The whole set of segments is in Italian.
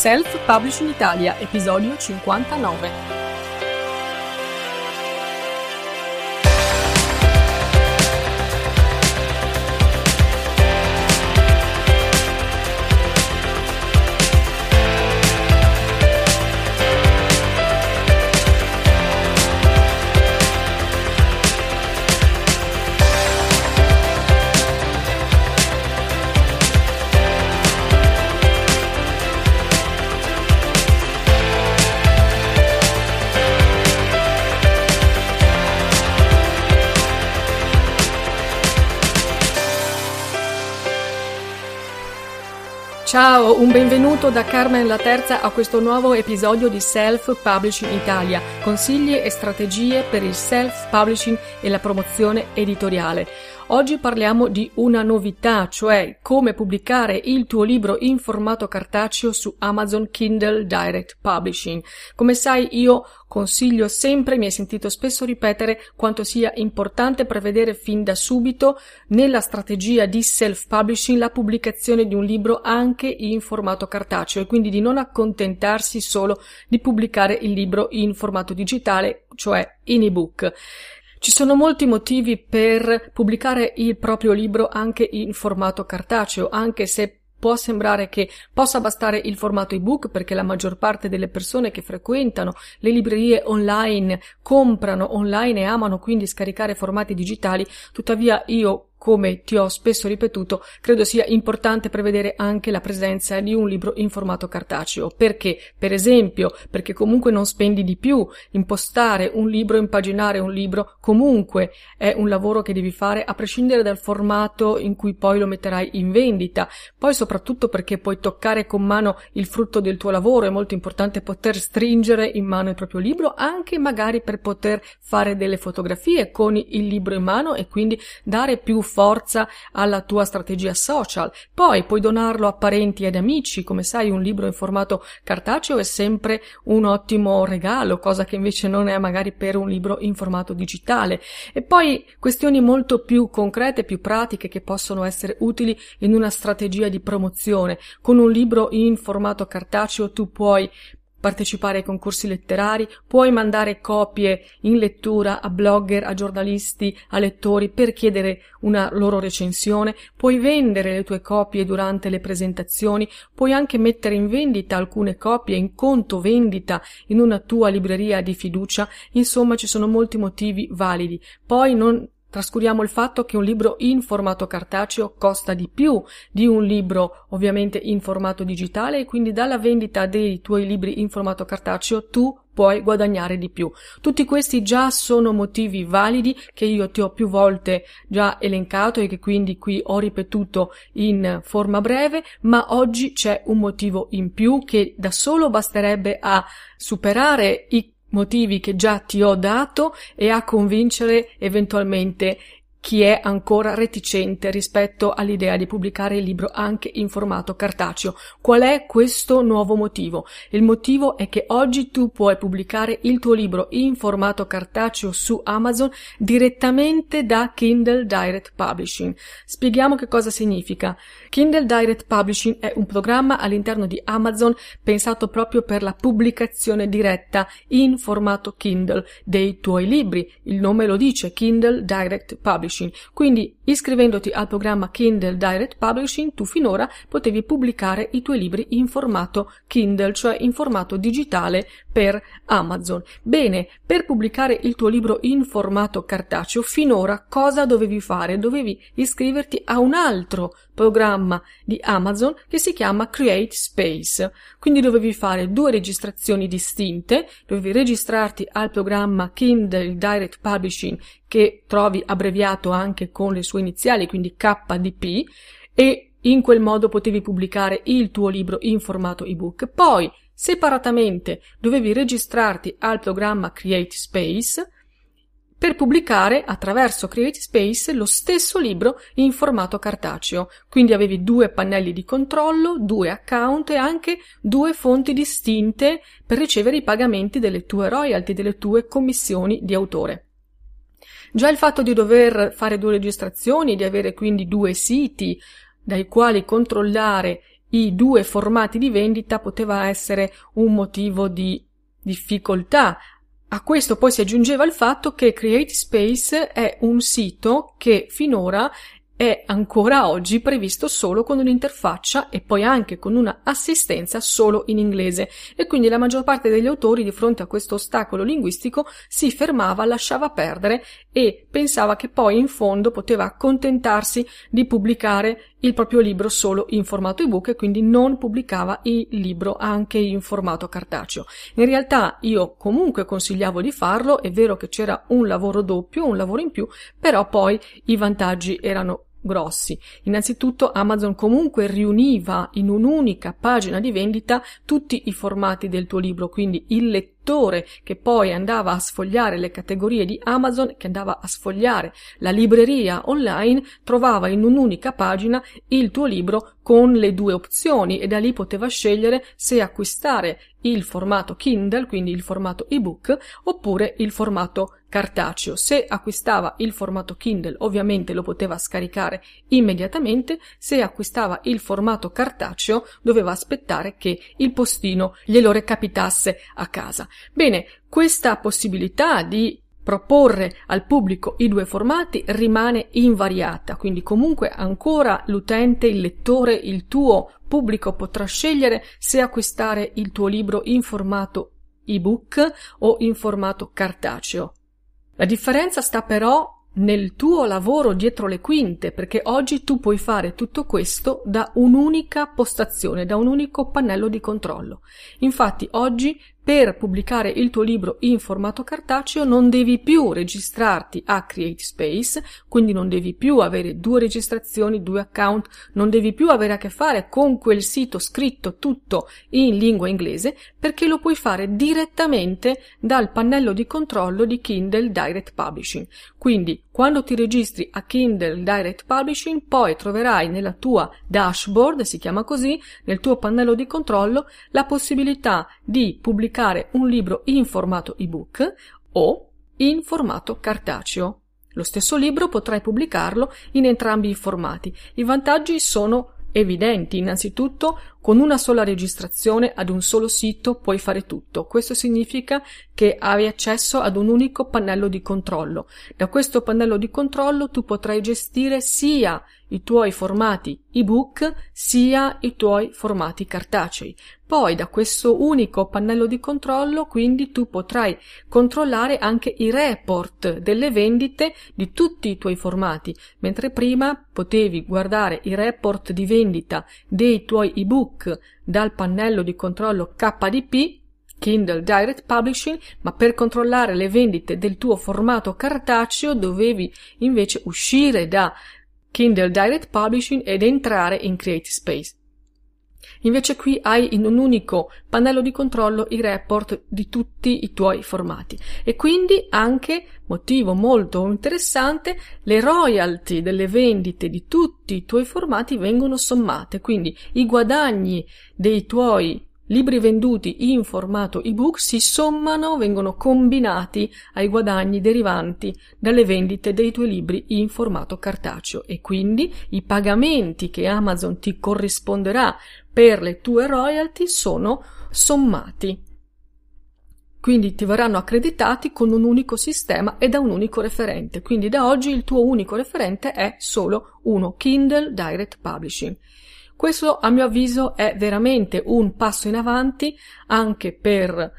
Self Publishing Italia, episodio 59. Ciao, un benvenuto da Carmen la Terza a questo nuovo episodio di Self Publishing Italia, consigli e strategie per il self publishing e la promozione editoriale. Oggi parliamo di una novità, cioè come pubblicare il tuo libro in formato cartaceo su Amazon Kindle Direct Publishing. Come sai, io consiglio sempre, mi hai sentito spesso ripetere quanto sia importante prevedere fin da subito nella strategia di self-publishing la pubblicazione di un libro anche in formato cartaceo e quindi di non accontentarsi solo di pubblicare il libro in formato digitale, cioè in ebook. Ci sono molti motivi per pubblicare il proprio libro anche in formato cartaceo, anche se Può sembrare che possa bastare il formato ebook perché la maggior parte delle persone che frequentano le librerie online comprano online e amano quindi scaricare formati digitali, tuttavia io come ti ho spesso ripetuto, credo sia importante prevedere anche la presenza di un libro in formato cartaceo. Perché? Per esempio, perché comunque non spendi di più. Impostare un libro, impaginare un libro, comunque è un lavoro che devi fare a prescindere dal formato in cui poi lo metterai in vendita. Poi soprattutto perché puoi toccare con mano il frutto del tuo lavoro, è molto importante poter stringere in mano il proprio libro, anche magari per poter fare delle fotografie con il libro in mano e quindi dare più forza alla tua strategia social. Poi puoi donarlo a parenti ed amici, come sai un libro in formato cartaceo è sempre un ottimo regalo, cosa che invece non è magari per un libro in formato digitale. E poi questioni molto più concrete, più pratiche che possono essere utili in una strategia di promozione. Con un libro in formato cartaceo tu puoi partecipare ai concorsi letterari, puoi mandare copie in lettura a blogger, a giornalisti, a lettori per chiedere una loro recensione, puoi vendere le tue copie durante le presentazioni, puoi anche mettere in vendita alcune copie in conto vendita in una tua libreria di fiducia, insomma ci sono molti motivi validi. Poi non Trascuriamo il fatto che un libro in formato cartaceo costa di più di un libro ovviamente in formato digitale e quindi dalla vendita dei tuoi libri in formato cartaceo tu puoi guadagnare di più. Tutti questi già sono motivi validi che io ti ho più volte già elencato e che quindi qui ho ripetuto in forma breve, ma oggi c'è un motivo in più che da solo basterebbe a superare i motivi che già ti ho dato e a convincere eventualmente chi è ancora reticente rispetto all'idea di pubblicare il libro anche in formato cartaceo. Qual è questo nuovo motivo? Il motivo è che oggi tu puoi pubblicare il tuo libro in formato cartaceo su Amazon direttamente da Kindle Direct Publishing. Spieghiamo che cosa significa. Kindle Direct Publishing è un programma all'interno di Amazon pensato proprio per la pubblicazione diretta in formato Kindle dei tuoi libri. Il nome lo dice, Kindle Direct Publishing Publishing. Quindi iscrivendoti al programma Kindle Direct Publishing tu finora potevi pubblicare i tuoi libri in formato Kindle, cioè in formato digitale per Amazon. Bene, per pubblicare il tuo libro in formato cartaceo finora cosa dovevi fare? Dovevi iscriverti a un altro programma di Amazon che si chiama Create Space. Quindi dovevi fare due registrazioni distinte, dovevi registrarti al programma Kindle Direct Publishing che trovi abbreviato anche con le sue iniziali, quindi KDP, e in quel modo potevi pubblicare il tuo libro in formato ebook. Poi, separatamente, dovevi registrarti al programma Create Space, per pubblicare attraverso Create Space lo stesso libro in formato cartaceo. Quindi avevi due pannelli di controllo, due account e anche due fonti distinte per ricevere i pagamenti delle tue royalty, delle tue commissioni di autore. Già il fatto di dover fare due registrazioni, di avere quindi due siti dai quali controllare i due formati di vendita poteva essere un motivo di difficoltà. A questo poi si aggiungeva il fatto che Create Space è un sito che finora è ancora oggi previsto solo con un'interfaccia e poi anche con una assistenza solo in inglese e quindi la maggior parte degli autori di fronte a questo ostacolo linguistico si fermava, lasciava perdere e pensava che poi in fondo poteva accontentarsi di pubblicare il proprio libro solo in formato ebook e quindi non pubblicava il libro anche in formato cartaceo. In realtà io comunque consigliavo di farlo, è vero che c'era un lavoro doppio, un lavoro in più, però poi i vantaggi erano grossi. Innanzitutto Amazon comunque riuniva in un'unica pagina di vendita tutti i formati del tuo libro, quindi il lettore che poi andava a sfogliare le categorie di Amazon, che andava a sfogliare la libreria online, trovava in un'unica pagina il tuo libro con le due opzioni e da lì poteva scegliere se acquistare il formato Kindle, quindi il formato ebook, oppure il formato cartaceo. Se acquistava il formato Kindle, ovviamente lo poteva scaricare immediatamente, se acquistava il formato cartaceo, doveva aspettare che il postino glielo recapitasse a casa. Bene, questa possibilità di proporre al pubblico i due formati rimane invariata, quindi comunque ancora l'utente, il lettore, il tuo pubblico potrà scegliere se acquistare il tuo libro in formato ebook o in formato cartaceo. La differenza sta però nel tuo lavoro dietro le quinte, perché oggi tu puoi fare tutto questo da un'unica postazione, da un unico pannello di controllo. Infatti oggi per pubblicare il tuo libro in formato cartaceo non devi più registrarti a Create Space, quindi non devi più avere due registrazioni, due account, non devi più avere a che fare con quel sito scritto tutto in lingua inglese, perché lo puoi fare direttamente dal pannello di controllo di Kindle Direct Publishing. Quindi quando ti registri a Kindle Direct Publishing, poi troverai nella tua dashboard, si chiama così, nel tuo pannello di controllo, la possibilità di pubblicare un libro in formato ebook o in formato cartaceo. Lo stesso libro potrai pubblicarlo in entrambi i formati. I vantaggi sono evidenti. Innanzitutto, con una sola registrazione ad un solo sito puoi fare tutto. Questo significa che hai accesso ad un unico pannello di controllo. Da questo pannello di controllo tu potrai gestire sia i tuoi formati ebook sia i tuoi formati cartacei. Poi da questo unico pannello di controllo quindi tu potrai controllare anche i report delle vendite di tutti i tuoi formati, mentre prima potevi guardare i report di vendita dei tuoi ebook dal pannello di controllo KDP Kindle Direct Publishing, ma per controllare le vendite del tuo formato cartaceo dovevi invece uscire da Kindle Direct Publishing ed entrare in Create Space. Invece qui hai in un unico pannello di controllo i report di tutti i tuoi formati e quindi anche, motivo molto interessante, le royalty delle vendite di tutti i tuoi formati vengono sommate, quindi i guadagni dei tuoi libri venduti in formato ebook si sommano, vengono combinati ai guadagni derivanti dalle vendite dei tuoi libri in formato cartaceo e quindi i pagamenti che Amazon ti corrisponderà per le tue royalty sono sommati. Quindi ti verranno accreditati con un unico sistema e da un unico referente. Quindi da oggi il tuo unico referente è solo uno, Kindle Direct Publishing. Questo a mio avviso è veramente un passo in avanti anche per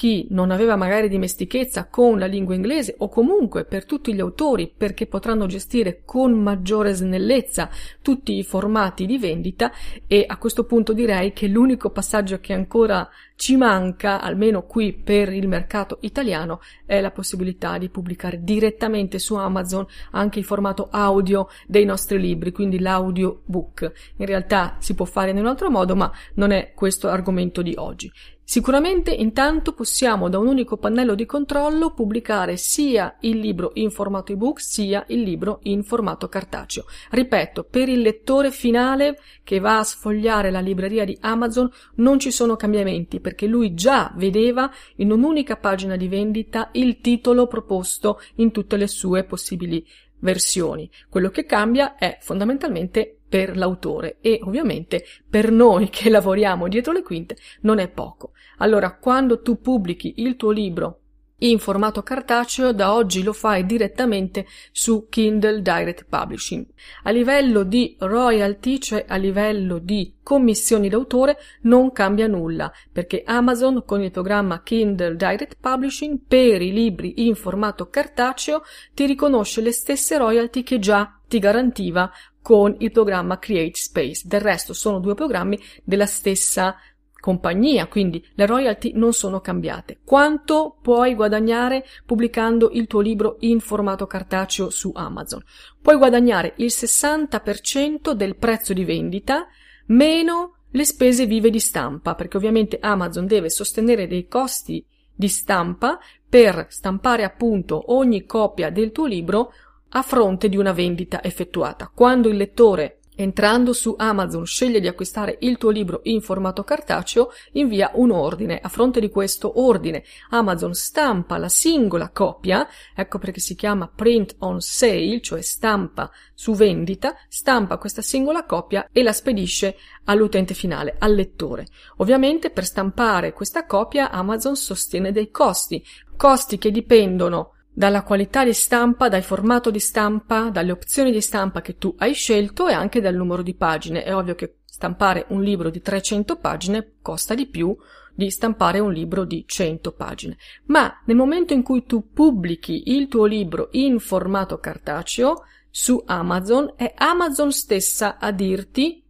chi non aveva magari dimestichezza con la lingua inglese o comunque per tutti gli autori perché potranno gestire con maggiore snellezza tutti i formati di vendita e a questo punto direi che l'unico passaggio che ancora ci manca, almeno qui per il mercato italiano, è la possibilità di pubblicare direttamente su Amazon anche il formato audio dei nostri libri, quindi l'audiobook. In realtà si può fare in un altro modo, ma non è questo argomento di oggi. Sicuramente intanto possiamo da un unico pannello di controllo pubblicare sia il libro in formato ebook sia il libro in formato cartaceo. Ripeto, per il lettore finale che va a sfogliare la libreria di Amazon non ci sono cambiamenti perché lui già vedeva in un'unica pagina di vendita il titolo proposto in tutte le sue possibili versioni. Quello che cambia è fondamentalmente per l'autore e ovviamente per noi che lavoriamo dietro le quinte non è poco. Allora, quando tu pubblichi il tuo libro in formato cartaceo, da oggi lo fai direttamente su Kindle Direct Publishing. A livello di royalty, cioè a livello di commissioni d'autore, non cambia nulla, perché Amazon con il programma Kindle Direct Publishing per i libri in formato cartaceo ti riconosce le stesse royalty che già ti garantiva con il programma Create Space. Del resto sono due programmi della stessa compagnia, quindi le royalty non sono cambiate. Quanto puoi guadagnare pubblicando il tuo libro in formato cartaceo su Amazon? Puoi guadagnare il 60% del prezzo di vendita meno le spese vive di stampa, perché ovviamente Amazon deve sostenere dei costi di stampa per stampare appunto ogni copia del tuo libro a fronte di una vendita effettuata. Quando il lettore Entrando su Amazon sceglie di acquistare il tuo libro in formato cartaceo, invia un ordine. A fronte di questo ordine, Amazon stampa la singola copia, ecco perché si chiama print on sale, cioè stampa su vendita, stampa questa singola copia e la spedisce all'utente finale, al lettore. Ovviamente per stampare questa copia Amazon sostiene dei costi, costi che dipendono dalla qualità di stampa, dal formato di stampa, dalle opzioni di stampa che tu hai scelto e anche dal numero di pagine. È ovvio che stampare un libro di 300 pagine costa di più di stampare un libro di 100 pagine. Ma nel momento in cui tu pubblichi il tuo libro in formato cartaceo su Amazon, è Amazon stessa a dirti,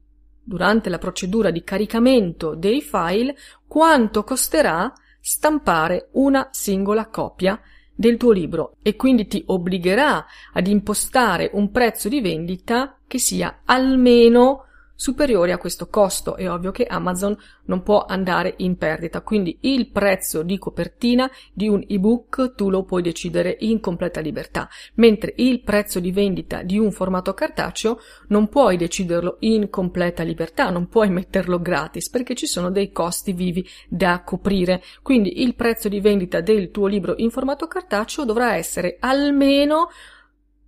durante la procedura di caricamento dei file, quanto costerà stampare una singola copia del tuo libro e quindi ti obbligherà ad impostare un prezzo di vendita che sia almeno superiori a questo costo. È ovvio che Amazon non può andare in perdita, quindi il prezzo di copertina di un ebook tu lo puoi decidere in completa libertà, mentre il prezzo di vendita di un formato cartaceo non puoi deciderlo in completa libertà, non puoi metterlo gratis perché ci sono dei costi vivi da coprire. Quindi il prezzo di vendita del tuo libro in formato cartaceo dovrà essere almeno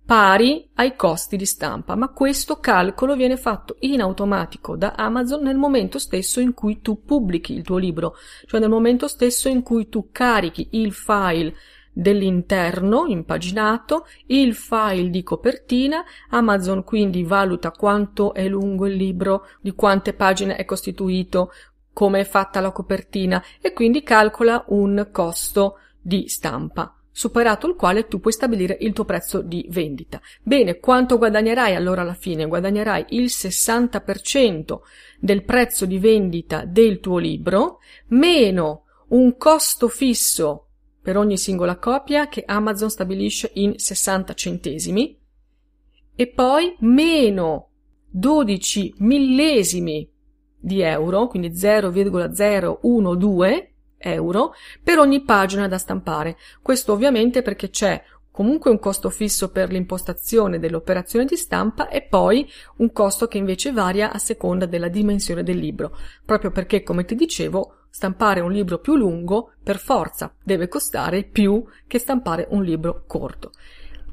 pari ai costi di stampa, ma questo calcolo viene fatto in automatico da Amazon nel momento stesso in cui tu pubblichi il tuo libro, cioè nel momento stesso in cui tu carichi il file dell'interno impaginato, il file di copertina, Amazon quindi valuta quanto è lungo il libro, di quante pagine è costituito, come è fatta la copertina e quindi calcola un costo di stampa superato il quale tu puoi stabilire il tuo prezzo di vendita. Bene, quanto guadagnerai allora alla fine? Guadagnerai il 60% del prezzo di vendita del tuo libro meno un costo fisso per ogni singola copia che Amazon stabilisce in 60 centesimi e poi meno 12 millesimi di euro, quindi 0,012 euro per ogni pagina da stampare. Questo ovviamente perché c'è comunque un costo fisso per l'impostazione dell'operazione di stampa e poi un costo che invece varia a seconda della dimensione del libro, proprio perché, come ti dicevo, stampare un libro più lungo per forza deve costare più che stampare un libro corto.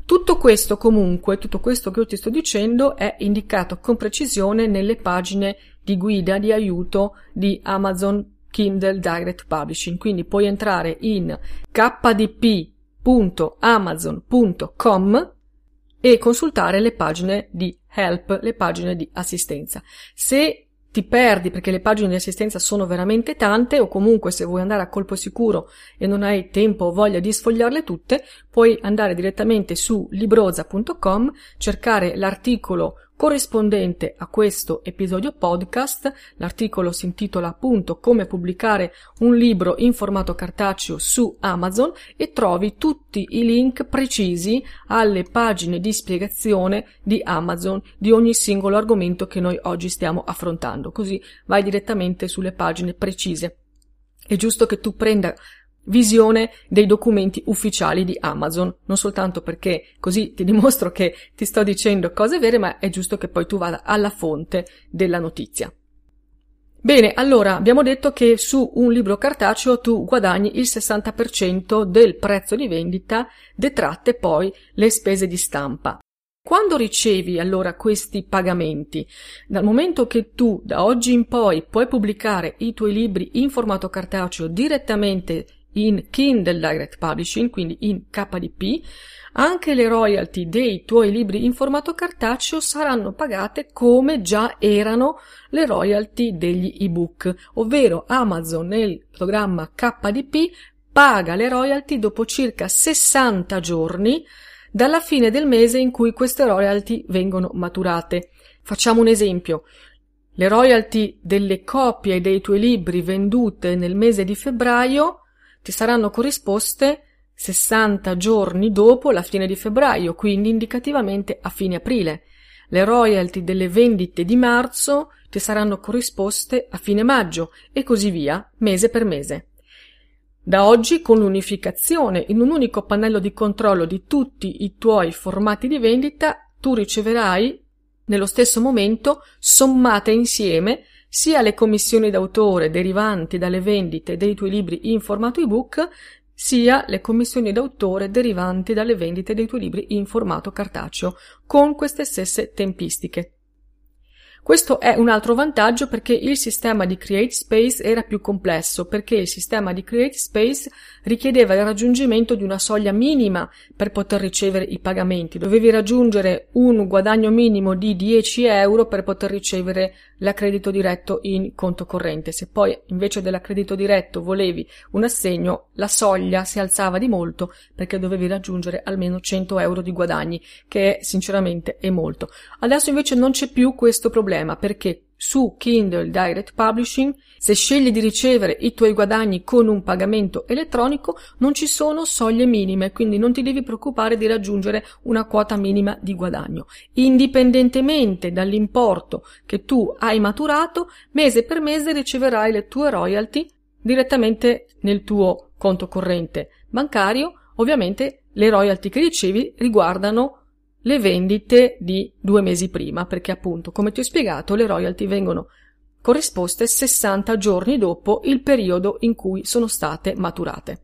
Tutto questo comunque, tutto questo che io ti sto dicendo è indicato con precisione nelle pagine di guida di aiuto di Amazon Kindle Direct Publishing. Quindi puoi entrare in kdp.amazon.com e consultare le pagine di help, le pagine di assistenza. Se ti perdi perché le pagine di assistenza sono veramente tante o comunque se vuoi andare a colpo sicuro e non hai tempo o voglia di sfogliarle tutte, puoi andare direttamente su libroza.com, cercare l'articolo corrispondente a questo episodio podcast. L'articolo si intitola appunto Come pubblicare un libro in formato cartaceo su Amazon e trovi tutti i link precisi alle pagine di spiegazione di Amazon di ogni singolo argomento che noi oggi stiamo affrontando. Così vai direttamente sulle pagine precise. È giusto che tu prenda visione dei documenti ufficiali di Amazon, non soltanto perché così ti dimostro che ti sto dicendo cose vere, ma è giusto che poi tu vada alla fonte della notizia. Bene, allora abbiamo detto che su un libro cartaceo tu guadagni il 60% del prezzo di vendita, detratte poi le spese di stampa. Quando ricevi allora questi pagamenti? Dal momento che tu da oggi in poi puoi pubblicare i tuoi libri in formato cartaceo direttamente in Kindle Direct Publishing, quindi in KDP, anche le royalty dei tuoi libri in formato cartaceo saranno pagate come già erano le royalty degli ebook, ovvero Amazon nel programma KDP paga le royalty dopo circa 60 giorni dalla fine del mese in cui queste royalty vengono maturate. Facciamo un esempio. Le royalty delle copie dei tuoi libri vendute nel mese di febbraio ti saranno corrisposte 60 giorni dopo la fine di febbraio, quindi indicativamente a fine aprile. Le royalty delle vendite di marzo ti saranno corrisposte a fine maggio e così via, mese per mese. Da oggi, con l'unificazione in un unico pannello di controllo di tutti i tuoi formati di vendita, tu riceverai nello stesso momento, sommate insieme, sia le commissioni d'autore derivanti dalle vendite dei tuoi libri in formato ebook, sia le commissioni d'autore derivanti dalle vendite dei tuoi libri in formato cartaceo, con queste stesse tempistiche. Questo è un altro vantaggio perché il sistema di Create Space era più complesso, perché il sistema di Create Space richiedeva il raggiungimento di una soglia minima per poter ricevere i pagamenti. Dovevi raggiungere un guadagno minimo di 10 euro per poter ricevere l'accredito diretto in conto corrente. Se poi invece dell'accredito diretto volevi un assegno, la soglia si alzava di molto perché dovevi raggiungere almeno 100 euro di guadagni, che sinceramente è molto. Adesso invece non c'è più questo problema perché su Kindle Direct Publishing, se scegli di ricevere i tuoi guadagni con un pagamento elettronico, non ci sono soglie minime, quindi non ti devi preoccupare di raggiungere una quota minima di guadagno. Indipendentemente dall'importo che tu hai maturato, mese per mese riceverai le tue royalty direttamente nel tuo conto corrente bancario. Ovviamente le royalty che ricevi riguardano le vendite di due mesi prima, perché appunto, come ti ho spiegato, le royalty vengono corrisposte 60 giorni dopo il periodo in cui sono state maturate.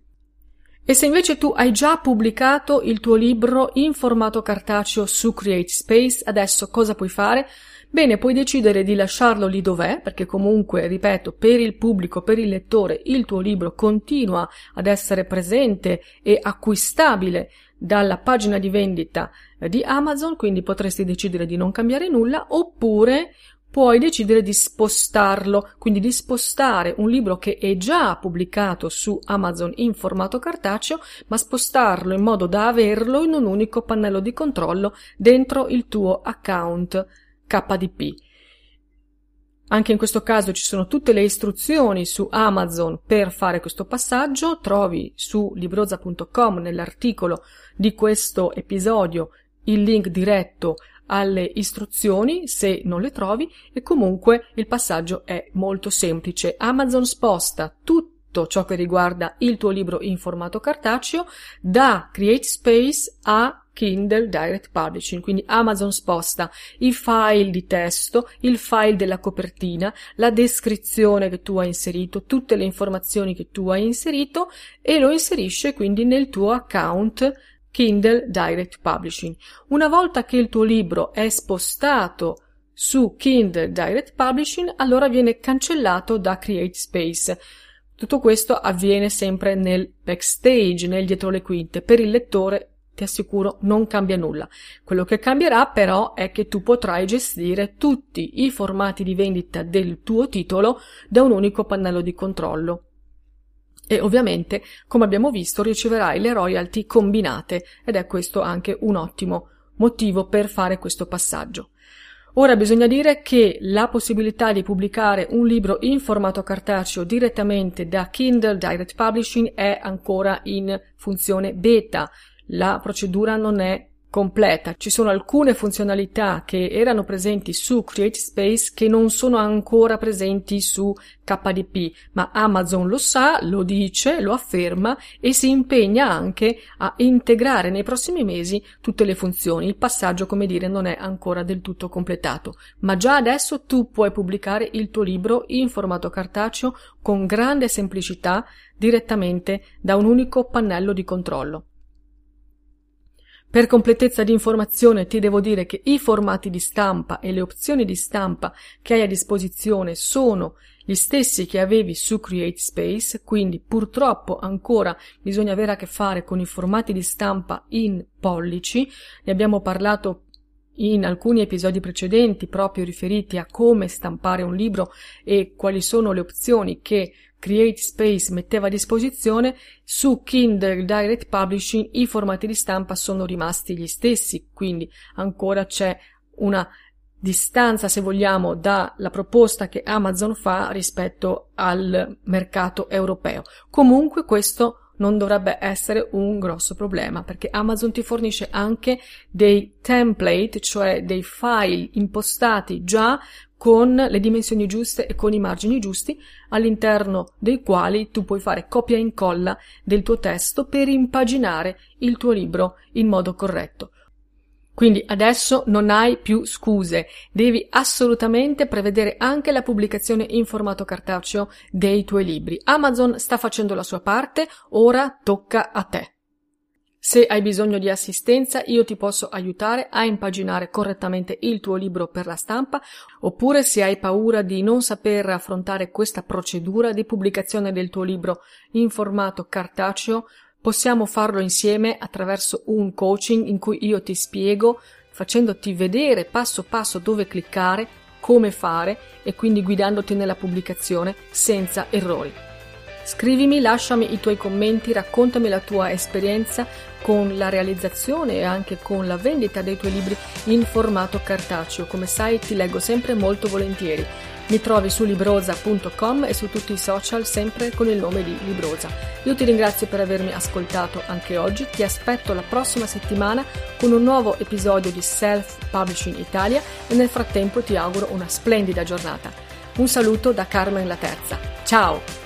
E se invece tu hai già pubblicato il tuo libro in formato cartaceo su Create Space, adesso cosa puoi fare? Bene, puoi decidere di lasciarlo lì dov'è, perché comunque, ripeto, per il pubblico, per il lettore, il tuo libro continua ad essere presente e acquistabile dalla pagina di vendita di Amazon, quindi potresti decidere di non cambiare nulla, oppure puoi decidere di spostarlo, quindi di spostare un libro che è già pubblicato su Amazon in formato cartaceo, ma spostarlo in modo da averlo in un unico pannello di controllo dentro il tuo account KDP. Anche in questo caso ci sono tutte le istruzioni su Amazon per fare questo passaggio, trovi su libroza.com nell'articolo di questo episodio il link diretto alle istruzioni se non le trovi e comunque il passaggio è molto semplice. Amazon sposta tutto ciò che riguarda il tuo libro in formato cartaceo da Create Space a Kindle Direct Publishing, quindi Amazon sposta i file di testo, il file della copertina, la descrizione che tu hai inserito, tutte le informazioni che tu hai inserito e lo inserisce quindi nel tuo account Kindle Direct Publishing. Una volta che il tuo libro è spostato su Kindle Direct Publishing, allora viene cancellato da CreateSpace. Tutto questo avviene sempre nel backstage, nel dietro le quinte. Per il lettore ti assicuro non cambia nulla. Quello che cambierà però è che tu potrai gestire tutti i formati di vendita del tuo titolo da un unico pannello di controllo. E ovviamente, come abbiamo visto, riceverai le royalty combinate ed è questo anche un ottimo motivo per fare questo passaggio. Ora bisogna dire che la possibilità di pubblicare un libro in formato cartaceo direttamente da Kindle Direct Publishing è ancora in funzione beta, la procedura non è completa. Ci sono alcune funzionalità che erano presenti su CreateSpace che non sono ancora presenti su KDP, ma Amazon lo sa, lo dice, lo afferma e si impegna anche a integrare nei prossimi mesi tutte le funzioni. Il passaggio, come dire, non è ancora del tutto completato, ma già adesso tu puoi pubblicare il tuo libro in formato cartaceo con grande semplicità direttamente da un unico pannello di controllo. Per completezza di informazione ti devo dire che i formati di stampa e le opzioni di stampa che hai a disposizione sono gli stessi che avevi su CreateSpace, quindi purtroppo ancora bisogna avere a che fare con i formati di stampa in pollici, ne abbiamo parlato in alcuni episodi precedenti proprio riferiti a come stampare un libro e quali sono le opzioni che CreateSpace metteva a disposizione, su Kindle Direct Publishing i formati di stampa sono rimasti gli stessi, quindi ancora c'è una distanza, se vogliamo, dalla proposta che Amazon fa rispetto al mercato europeo. Comunque questo non dovrebbe essere un grosso problema perché Amazon ti fornisce anche dei template, cioè dei file impostati già con le dimensioni giuste e con i margini giusti all'interno dei quali tu puoi fare copia e incolla del tuo testo per impaginare il tuo libro in modo corretto. Quindi adesso non hai più scuse, devi assolutamente prevedere anche la pubblicazione in formato cartaceo dei tuoi libri. Amazon sta facendo la sua parte, ora tocca a te. Se hai bisogno di assistenza, io ti posso aiutare a impaginare correttamente il tuo libro per la stampa, oppure se hai paura di non saper affrontare questa procedura di pubblicazione del tuo libro in formato cartaceo, Possiamo farlo insieme attraverso un coaching in cui io ti spiego, facendoti vedere passo passo dove cliccare, come fare e quindi guidandoti nella pubblicazione senza errori. Scrivimi, lasciami i tuoi commenti, raccontami la tua esperienza con la realizzazione e anche con la vendita dei tuoi libri in formato cartaceo. Come sai ti leggo sempre molto volentieri. Mi trovi su librosa.com e su tutti i social sempre con il nome di Librosa. Io ti ringrazio per avermi ascoltato anche oggi, ti aspetto la prossima settimana con un nuovo episodio di Self Publishing Italia e nel frattempo ti auguro una splendida giornata. Un saluto da Carmen La Terza. Ciao!